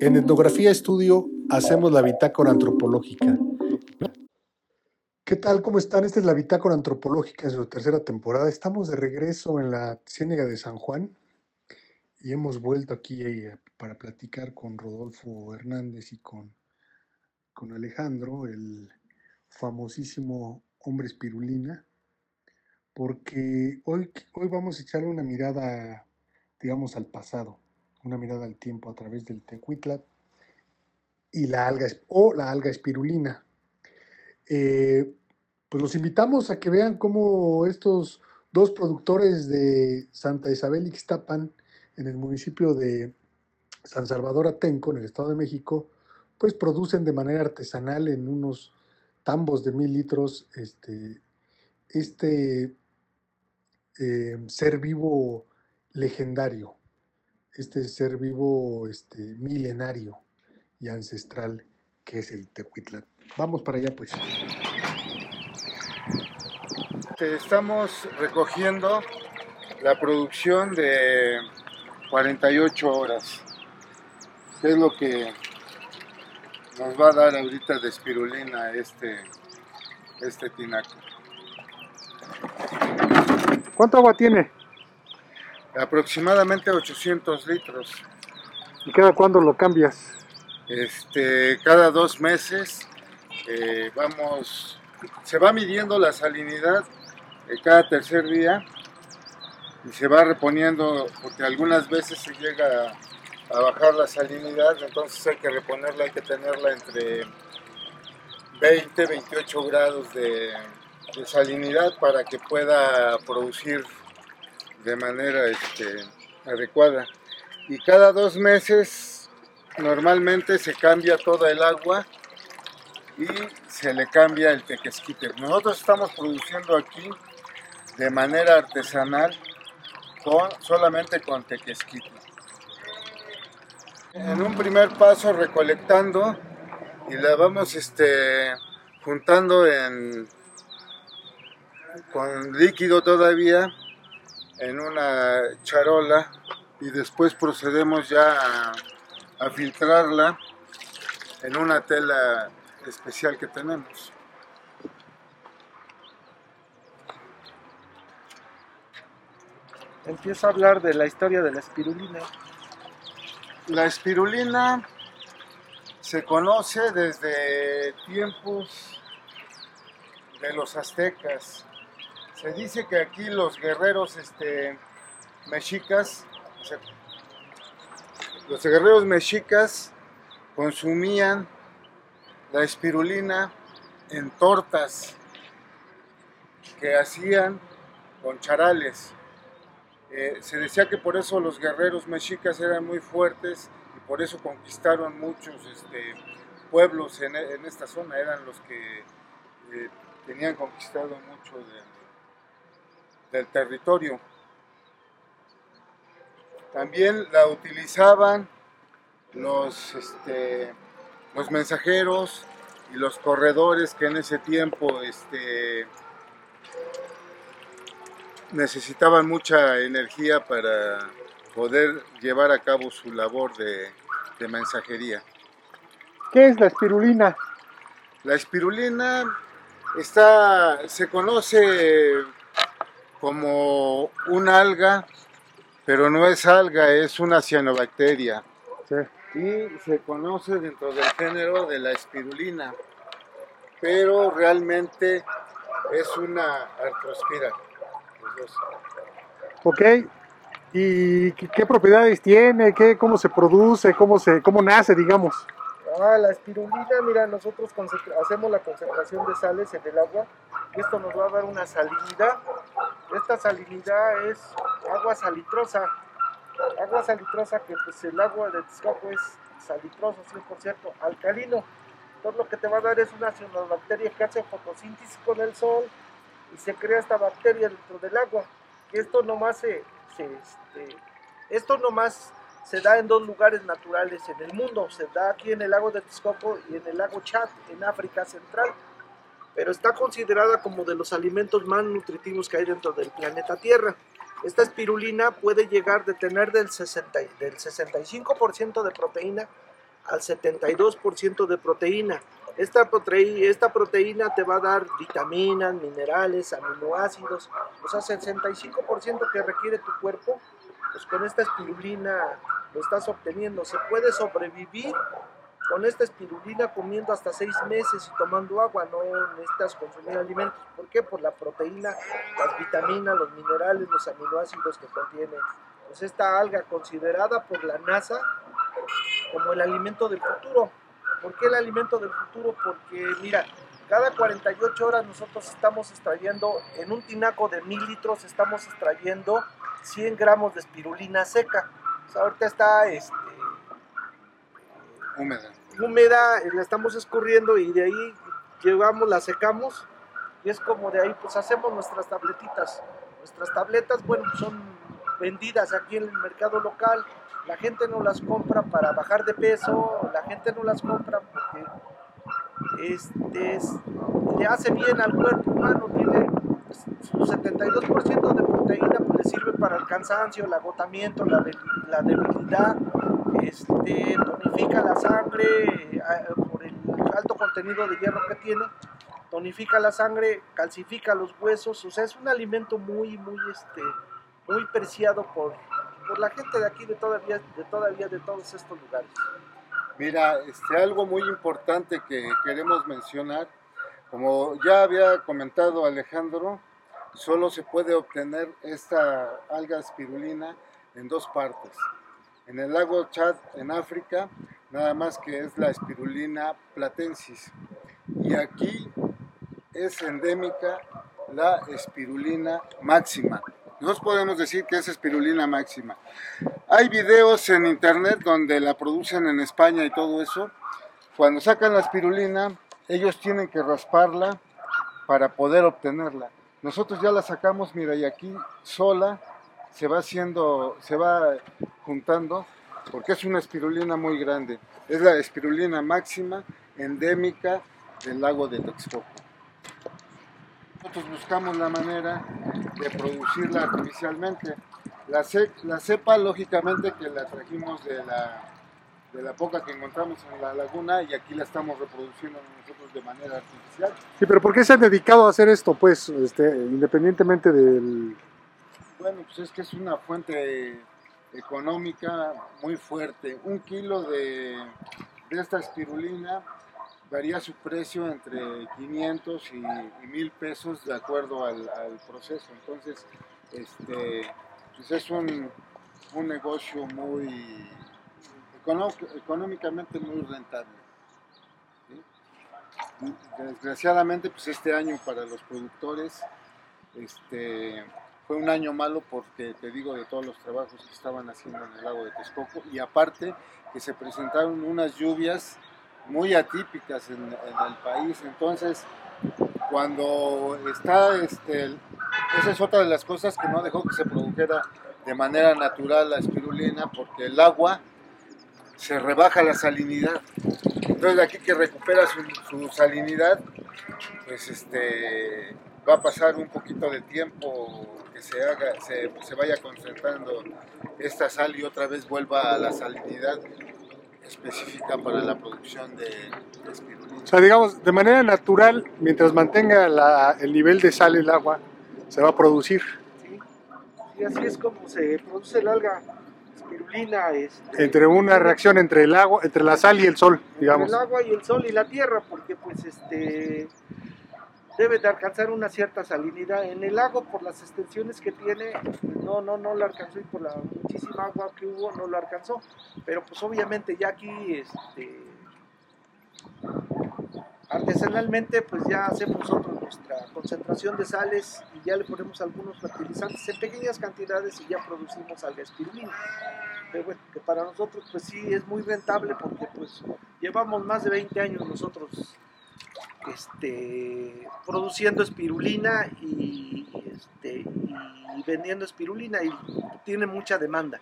En Etnografía Estudio hacemos la bitácora antropológica. ¿Qué tal? ¿Cómo están? Esta es la bitácora antropológica en su tercera temporada. Estamos de regreso en la Ciénega de San Juan y hemos vuelto aquí eh, para platicar con Rodolfo Hernández y con, con Alejandro, el famosísimo hombre espirulina, porque hoy, hoy vamos a echarle una mirada, digamos, al pasado, una mirada al tiempo a través del tecuitlat y la alga, o la alga espirulina. Eh, pues los invitamos a que vean cómo estos dos productores de Santa Isabel Ixtapan, en el municipio de San Salvador Atenco, en el Estado de México, pues producen de manera artesanal en unos tambos de mil litros este, este eh, ser vivo legendario, este ser vivo este, milenario y ancestral que es el Tecuitlan. Vamos para allá pues. Estamos recogiendo la producción de 48 horas, que es lo que nos va a dar ahorita de espirulina este, este tinaco. ¿Cuánto agua tiene? Aproximadamente 800 litros. ¿Y cada cuándo lo cambias? Este, cada dos meses eh, vamos, se va midiendo la salinidad eh, cada tercer día y se va reponiendo porque algunas veces se llega a, bajar la salinidad, entonces hay que reponerla, hay que tenerla entre 20, 28 grados de, salinidad para que pueda producir de manera este, adecuada. Y cada dos meses normalmente se cambia toda el agua y se le cambia el tequesquite. Nosotros estamos produciendo aquí de manera artesanal solamente con tequesquite. En un primer paso recolectando y la vamos este, juntando en, con líquido todavía en una charola y después procedemos ya a, a filtrarla en una tela especial que tenemos. empieza a hablar de la historia de la espirulina. La espirulina se conoce desde tiempos de los aztecas. Se dice que aquí los guerreros este, mexicas, los guerreros mexicas consumían la espirulina en tortas que hacían con charales. Eh, se decía que por eso los guerreros mexicas eran muy fuertes y por eso conquistaron muchos este, pueblos en, esta zona, eran los que eh, tenían conquistado mucho del territorio. También la utilizaban los, este, los mensajeros y los corredores que en ese tiempo este, necesitaban mucha energía para poder llevar a cabo su labor de, mensajería. ¿Qué es la espirulina? La espirulina está, se conoce como una alga, pero no es alga, es una cianobacteria. Y se conoce dentro del género de la espirulina, pero realmente es una artrospira. Ok, ¿y qué, propiedades tiene? ¿Qué, ¿Cómo se produce? ¿Cómo, se, ¿Cómo nace, digamos? Ah, la espirulina, mira, nosotros hacemos la concentración de sales en el agua y esto nos va a dar una salinidad. Esta salinidad es agua salitrosa. Agua salitrosa que pues el agua de Texcoco es salitroso, 100% alcalino. Entonces lo que te va a dar es una cianobacteria que hace fotosíntesis con el sol y se crea esta bacteria dentro del agua. Que esto nomás se, este, esto nomás se da en dos lugares naturales en el mundo. Se da aquí en el lago de Texcoco y en el lago Chad, en África Central. Pero está considerada como de los alimentos más nutritivos que hay dentro del planeta Tierra. Esta espirulina puede llegar de tener del, 60, del 65% de proteína al 72% de proteína. Esta, esta proteína te va a dar vitaminas, minerales, aminoácidos, o sea, 65% que requiere tu cuerpo, pues con esta espirulina lo estás obteniendo. Se puede sobrevivir con esta espirulina comiendo hasta seis meses y tomando agua, no necesitas consumir alimentos. ¿Por qué? Por la proteína, las vitaminas, los minerales, los aminoácidos que contiene. Pues esta alga considerada por la NASA como el alimento del futuro. ¿Por qué el alimento del futuro? Porque mira, cada 48 horas nosotros estamos extrayendo, en un tinaco de mil litros estamos extrayendo 100 gramos de espirulina seca. ahorita está este, húmeda. Húmeda, la estamos escurriendo y de ahí llevamos, la secamos y es como de ahí pues hacemos nuestras tabletitas. Nuestras tabletas, bueno, son vendidas aquí en el mercado local la gente no las compra para bajar de peso, la gente no las compra porque este, le hace bien al cuerpo humano, tiene su 72% de proteína, pues le sirve para el cansancio, el agotamiento, la, la debilidad, este, tonifica la sangre eh, por el alto contenido de hierro que tiene, tonifica la sangre, calcifica los huesos, o sea, es un alimento muy, muy, este, muy preciado por, por la gente de aquí, de todavía, de todavía de todos estos lugares. Mira, este, algo muy importante que queremos mencionar, como ya había comentado Alejandro, solo se puede obtener esta alga espirulina en dos partes. En el lago Chad, en África, nada más que es la espirulina platensis. Y aquí es endémica la espirulina máxima. Nosotros podemos decir que es espirulina máxima. Hay videos en internet donde la producen en España y todo eso. Cuando sacan la espirulina, ellos tienen que rasparla para poder obtenerla. Nosotros ya la sacamos, mira, y aquí sola se va haciendo, se va juntando, porque es una espirulina muy grande. Es la espirulina máxima endémica del lago de Texcoco. Nosotros buscamos la manera de producirla artificialmente. La, cepa, lógicamente, que la trajimos de la, de la poca que encontramos en la laguna y aquí la estamos reproduciendo nosotros de manera artificial. Sí, pero ¿por qué se han dedicado a hacer esto, pues, este, independientemente del... Bueno, pues es que es una fuente económica muy fuerte. Un kilo de, de esta espirulina varía su precio entre 500 y, 1000 pesos de acuerdo al, proceso. Entonces, este, pues es un, un negocio muy económicamente muy rentable. Desgraciadamente, pues este año para los productores este, fue un año malo porque te digo de todos los trabajos que estaban haciendo en el lago de Texcoco y aparte que se presentaron unas lluvias muy atípicas en, el país. Entonces, cuando está, este, esa es otra de las cosas que no dejó que se produjera de manera natural la espirulina, porque el agua se rebaja la salinidad. Entonces, de aquí que recupera su, salinidad, pues este, va a pasar un poquito de tiempo que se, haga, se, se vaya concentrando esta sal y otra vez vuelva a la salinidad específica para la producción de, espirulina. O sea, digamos, de manera natural, mientras mantenga el nivel de sal el agua, se va a producir. Sí, y así es como se produce el alga espirulina. Este, entre una reacción entre el agua, entre la sal y el sol, digamos. Entre el agua y el sol y la tierra, porque pues este debe de alcanzar una cierta salinidad. En el lago, por las extensiones que tiene, no, no, no lo alcanzó y por la muchísima agua que hubo, no lo alcanzó. Pero pues obviamente ya aquí, este, artesanalmente, pues ya hacemos nosotros nuestra concentración de sales ya le ponemos algunos fertilizantes en pequeñas cantidades y ya producimos alga espirulina. Pero bueno, que para nosotros pues sí es muy rentable porque pues llevamos más de 20 años nosotros este, produciendo espirulina este, y, vendiendo espirulina y tiene mucha demanda.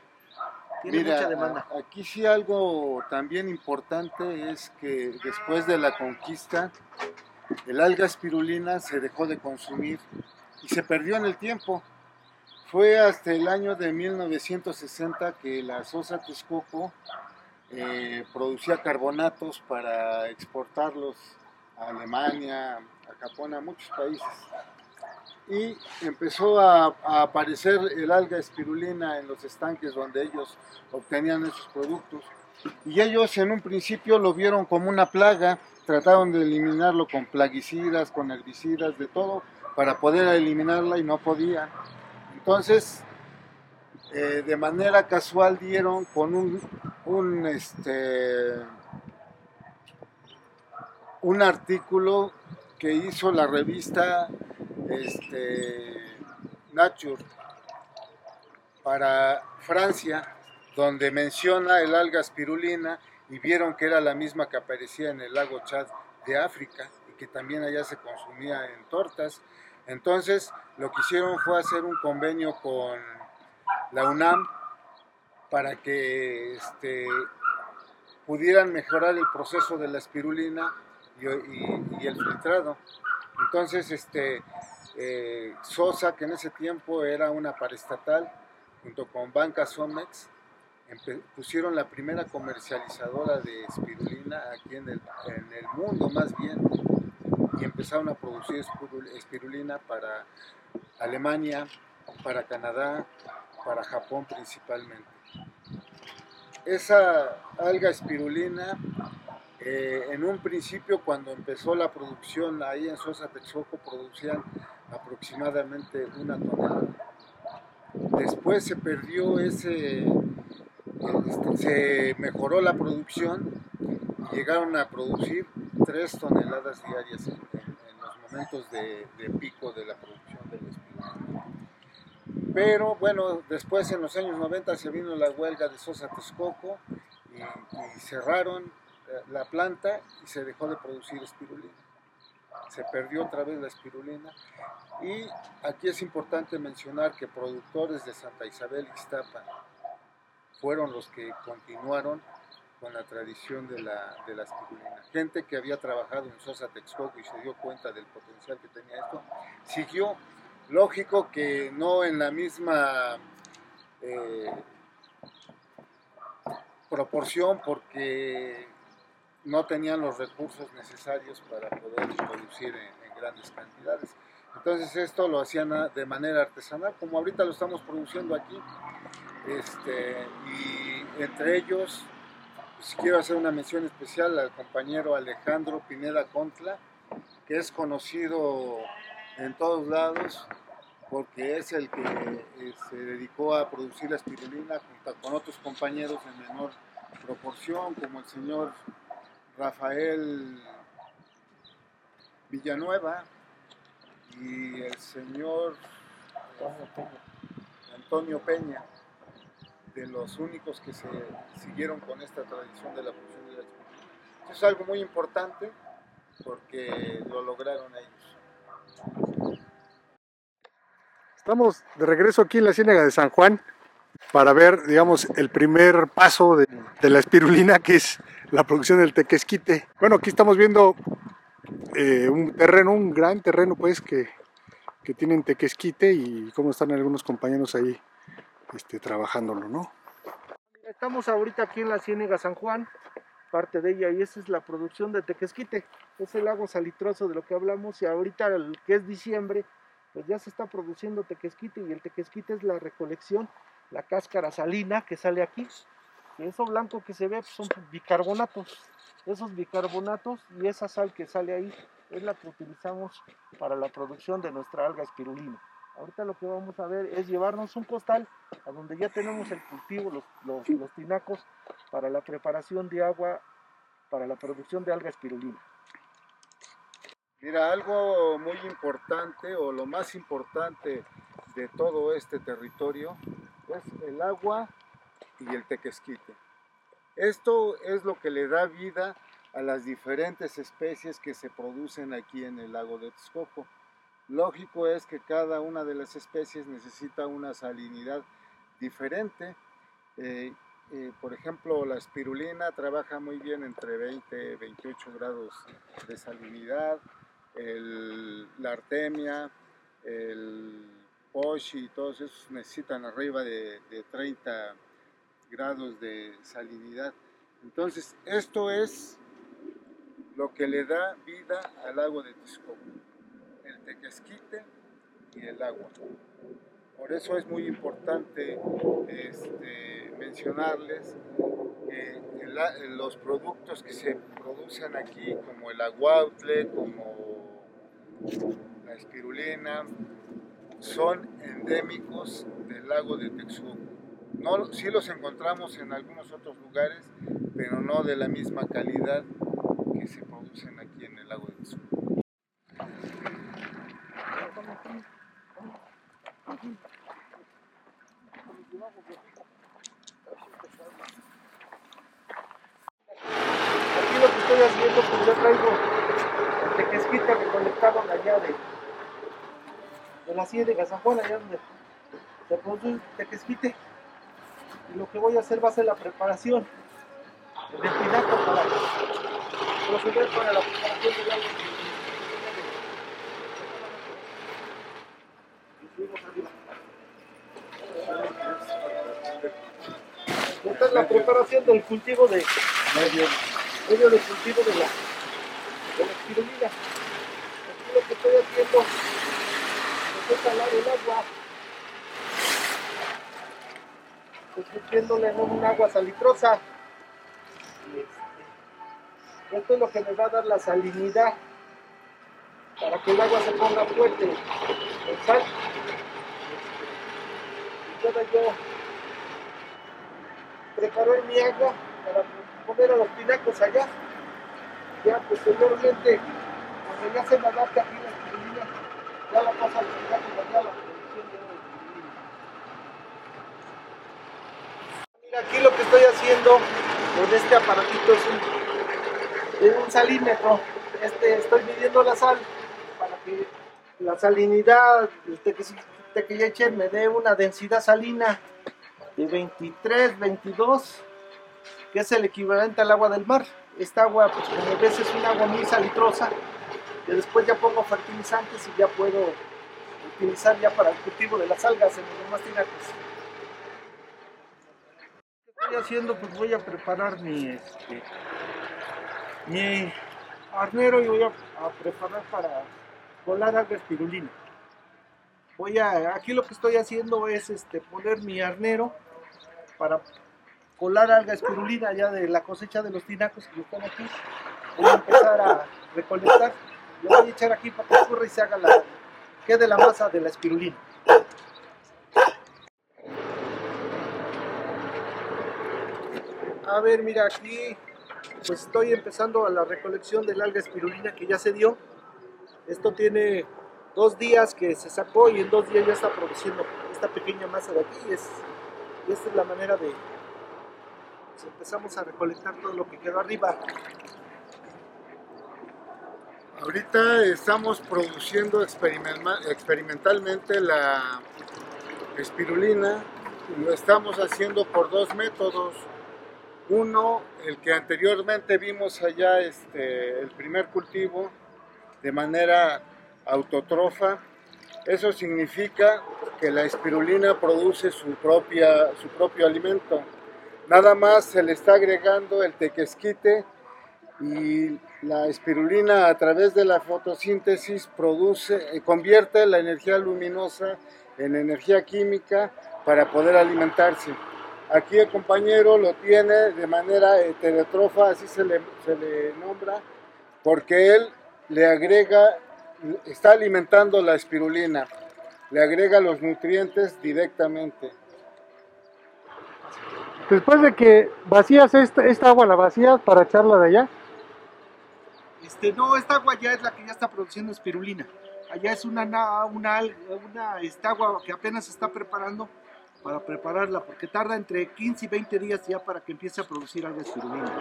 Tiene mucha demanda. Aquí sí algo también importante es que después de la conquista el alga espirulina se dejó de consumir y se perdió en el tiempo. Fue hasta el año de 1960 que la Sosa Texcoco eh, producía carbonatos para exportarlos a Alemania, a Japón, a muchos países. Y empezó a, a aparecer el alga espirulina en los estanques donde ellos obtenían esos productos. Y ellos en un principio lo vieron como una plaga, trataron de eliminarlo con plaguicidas, con herbicidas, de todo, para poder eliminarla y no podían. Entonces, eh, de manera casual dieron con un, un, este, un artículo que hizo la revista este, Nature para Francia, donde menciona el alga spirulina y vieron que era la misma que aparecía en el lago Chad de África y que también allá se consumía en tortas. Entonces lo que hicieron fue hacer un convenio con la UNAM para que este, pudieran mejorar el proceso de la espirulina y, el filtrado. Entonces, este, eh, Sosa, que en ese tiempo era una paraestatal, junto con Banca Somex, pusieron la primera comercializadora de espirulina aquí en el mundo más bien, y empezaron a producir espirul- espirulina para Alemania, para Canadá, para Japón principalmente. Esa alga espirulina, eh, en un principio cuando empezó la producción ahí en Sosa Texcoco, producían aproximadamente una tonelada. Después se perdió ese, este, se mejoró la producción y llegaron a producir tres toneladas diarias en, en- en los momentos de, pico de la producción del espirulina. Pero bueno, después en los años 90 se vino la huelga de Sosa Texcoco y, cerraron eh, la planta y se dejó de producir espirulina. Se perdió otra vez la espirulina. Y aquí es importante mencionar que productores de Santa Isabel y Iztapa fueron los que continuaron con la tradición de la, de la espirulina. Gente que había trabajado en Sosa Texcoco y se dio cuenta del potencial que tenía esto, siguió. Lógico que no en la misma eh, proporción porque no tenían los recursos necesarios para poder producir en, en grandes cantidades. Entonces esto lo hacían de manera artesanal, como ahorita lo estamos produciendo aquí. Este, y entre ellos, pues, quiero hacer una mención especial al compañero Alejandro Pineda Contla, que es conocido en todos lados porque es el que eh, se dedicó a producir la espirulina junto con otros compañeros en menor proporción, como el señor Rafael Villanueva y el señor Antonio Peña, de los únicos que se siguieron con esta tradición de la producción de la. Esto es algo muy importante porque lo lograron ellos. Estamos de regreso aquí en la Ciénaga de San Juan para ver, digamos, el primer paso de, de la espirulina, que es la producción del tequesquite. Bueno, aquí estamos viendo eh, un terreno, un gran terreno, pues, que, que tienen tequesquite y cómo están algunos compañeros ahí este, trabajándolo, ¿no? Estamos ahorita aquí en la Ciénega San Juan, parte de ella, y esa es la producción de tequesquite. Es el lago salitroso de lo que hablamos, y ahorita que es diciembre, pues ya se está produciendo tequesquite, y el tequesquite es la recolección, la cáscara salina que sale aquí. Y eso blanco que se ve pues, son bicarbonatos. Esos bicarbonatos y esa sal que sale ahí es la que utilizamos para la producción de nuestra alga espirulina. Ahorita lo que vamos a ver es llevarnos un costal a donde ya tenemos el cultivo, los, tinacos para la preparación de agua, para la producción de alga espirulina. Mira, algo muy importante o lo más importante de todo este territorio es el agua y el tequesquite. Esto es lo que le da vida a las diferentes especies que se producen aquí en el lago de Texcoco. Lógico es que cada una de las especies necesita una salinidad diferente. Eh, eh, por ejemplo, la espirulina trabaja muy bien entre 20 y 28 grados de salinidad. La artemia, el poshi y todos esos necesitan arriba de, de 30 grados de salinidad. Entonces, esto es lo que le da vida al lago de Texcoco, tequesquite y el agua. Por eso es muy importante este, mencionarles que los productos que se producen aquí, como el aguautle, como la espirulina, son endémicos del lago de Texcoco. No, sí los encontramos en algunos otros lugares, pero no de la misma calidad que se producen aquí en el lago de Texcoco. Aquí lo que estoy haciendo, pues yo traigo el tequesquite recolectado allá de, de la sierra de Gazajuana, allá donde se produce tequesquite. Y lo que voy a hacer va a ser la preparación de pinaco para proceder para la preparación del agua. Esta es la preparación del cultivo de medio, de cultivo de la, de la espirulina. Aquí lo que estoy haciendo es calar el agua, convirtiéndole en un agua salitrosa. Este, esto es lo que me va a dar la salinidad para que el agua se ponga fuerte en sal. Pueda yo preparar mi agua para poner a los pinacos allá. Ya posteriormente, cuando ya se me adapte aquí la espirulina, ya la paso al pinaco allá la producción de. Mira, aquí lo que estoy haciendo con este aparatito es un, es un salímetro. Este, estoy midiendo la sal para que la salinidad este, este, que ya eché me dé una densidad salina de 23, 22, que es el equivalente al agua del mar. Esta agua, pues como ves, es un agua muy salitrosa, que después ya pongo fertilizantes y ya puedo utilizar ya para el cultivo de las algas en los demás. ¿Qué estoy haciendo? Pues voy a preparar mi, este, mi arnero y voy a, a preparar para colar alga espirulina. Voy a, aquí lo que estoy haciendo es este, poner mi arnero para colar alga espirulina ya de la cosecha de los tinacos que están aquí. Voy a empezar a recolectar. Lo voy a echar aquí para que escurra y se haga la, quede la masa de la espirulina. A ver, mira, aquí pues estoy empezando a la recolección del alga espirulina que ya se dio. Esto tiene dos días que se sacó y en dos días ya está produciendo esta pequeña masa de aquí. Es, y esta es la manera de... Pues empezamos a recolectar todo lo que quedó arriba. Ahorita estamos produciendo experimentalmente la espirulina y lo estamos haciendo por dos métodos. Uno, el que anteriormente vimos allá, este, el primer cultivo, de manera autotrofa. Eso significa que la espirulina produce su, propia, su propio alimento. Nada más se le está agregando el tequesquite y la espirulina a través de la fotosíntesis produce, convierte la energía luminosa en energía química para poder alimentarse. Aquí el compañero lo tiene de manera heterotrofa, así se le, se le nombra, porque él le agrega, está alimentando la espirulina, le agrega los nutrientes directamente. Después de que vacías esta, esta agua, ¿la vacías para echarla de allá? Este, no, esta agua ya es la que ya está produciendo espirulina. Allá es una, una, una esta agua que apenas se está preparando para prepararla, porque tarda entre 15 y 20 días ya para que empiece a producir alga espirulina.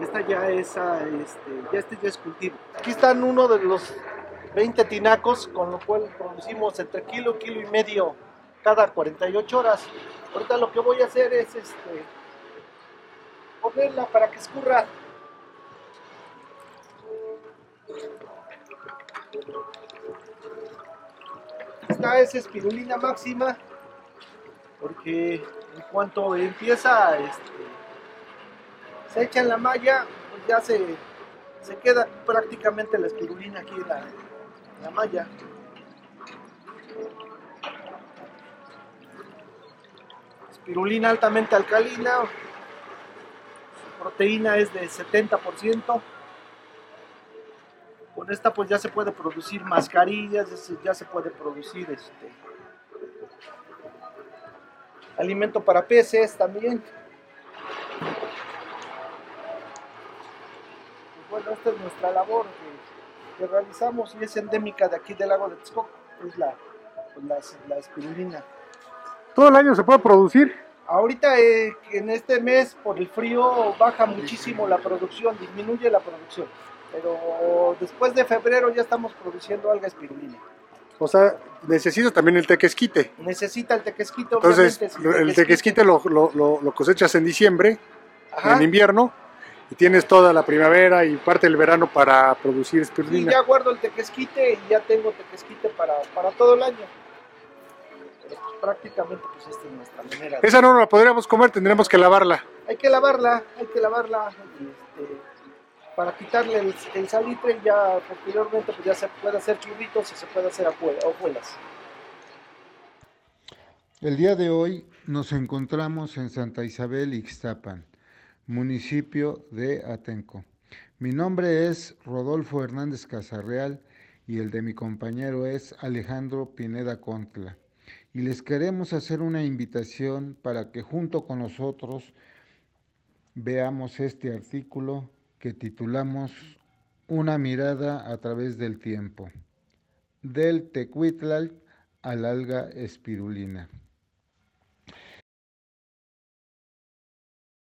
Esta ya es, ah, este, ya este ya es cultivo. Aquí están uno de los 20 tinacos, con lo cual producimos entre kilo, kilo y medio cada 48 horas. Ahorita lo que voy a hacer es este, ponerla para que escurra. Esta es espirulina máxima, porque en cuanto empieza este, Se echa en la malla, pues ya se, se queda prácticamente la espirulina aquí en la, la malla. Espirulina altamente alcalina, su proteína es de 70%. Con esta pues ya se puede producir mascarillas, ya se, puede producir este alimento para peces también. Pues bueno, esta es nuestra labor que, realizamos y es endémica de aquí del lago de Texcoco, es la, pues, la, la espirulina. ¿Todo el año se puede producir? Ahorita eh, en este mes por el frío baja muchísimo la producción, disminuye la producción, pero después de febrero ya estamos produciendo alga espirulina. O sea, necesita también el tequesquite. Necesita el tequesquite, Entonces, sin lo- el tequesquite lo, lo- lo- lo cosechas en diciembre, Ajá. en invierno, y tienes toda la primavera y parte del verano para producir espirulina. ya guardo el tequesquite y ya tengo tequesquite para, para todo el año. Pero pues, prácticamente pues esta es nuestra manera. de- Esa no la podríamos comer, tendríamos que lavarla. Hay que lavarla, hay que lavarla este, para quitarle el, el salitre y ya posteriormente pues ya se puede hacer churritos y se puede hacer hojuelas. El día de hoy nos encontramos en Santa Isabel Ixtapan, municipio de Atenco. Mi nombre es Rodolfo Hernández Casarreal y el de mi compañero es Alejandro Pineda Contla. Y les queremos hacer una invitación para que junto con nosotros veamos este artículo que titulamos Una mirada a través del tiempo, del tecuitlal al alga espirulina.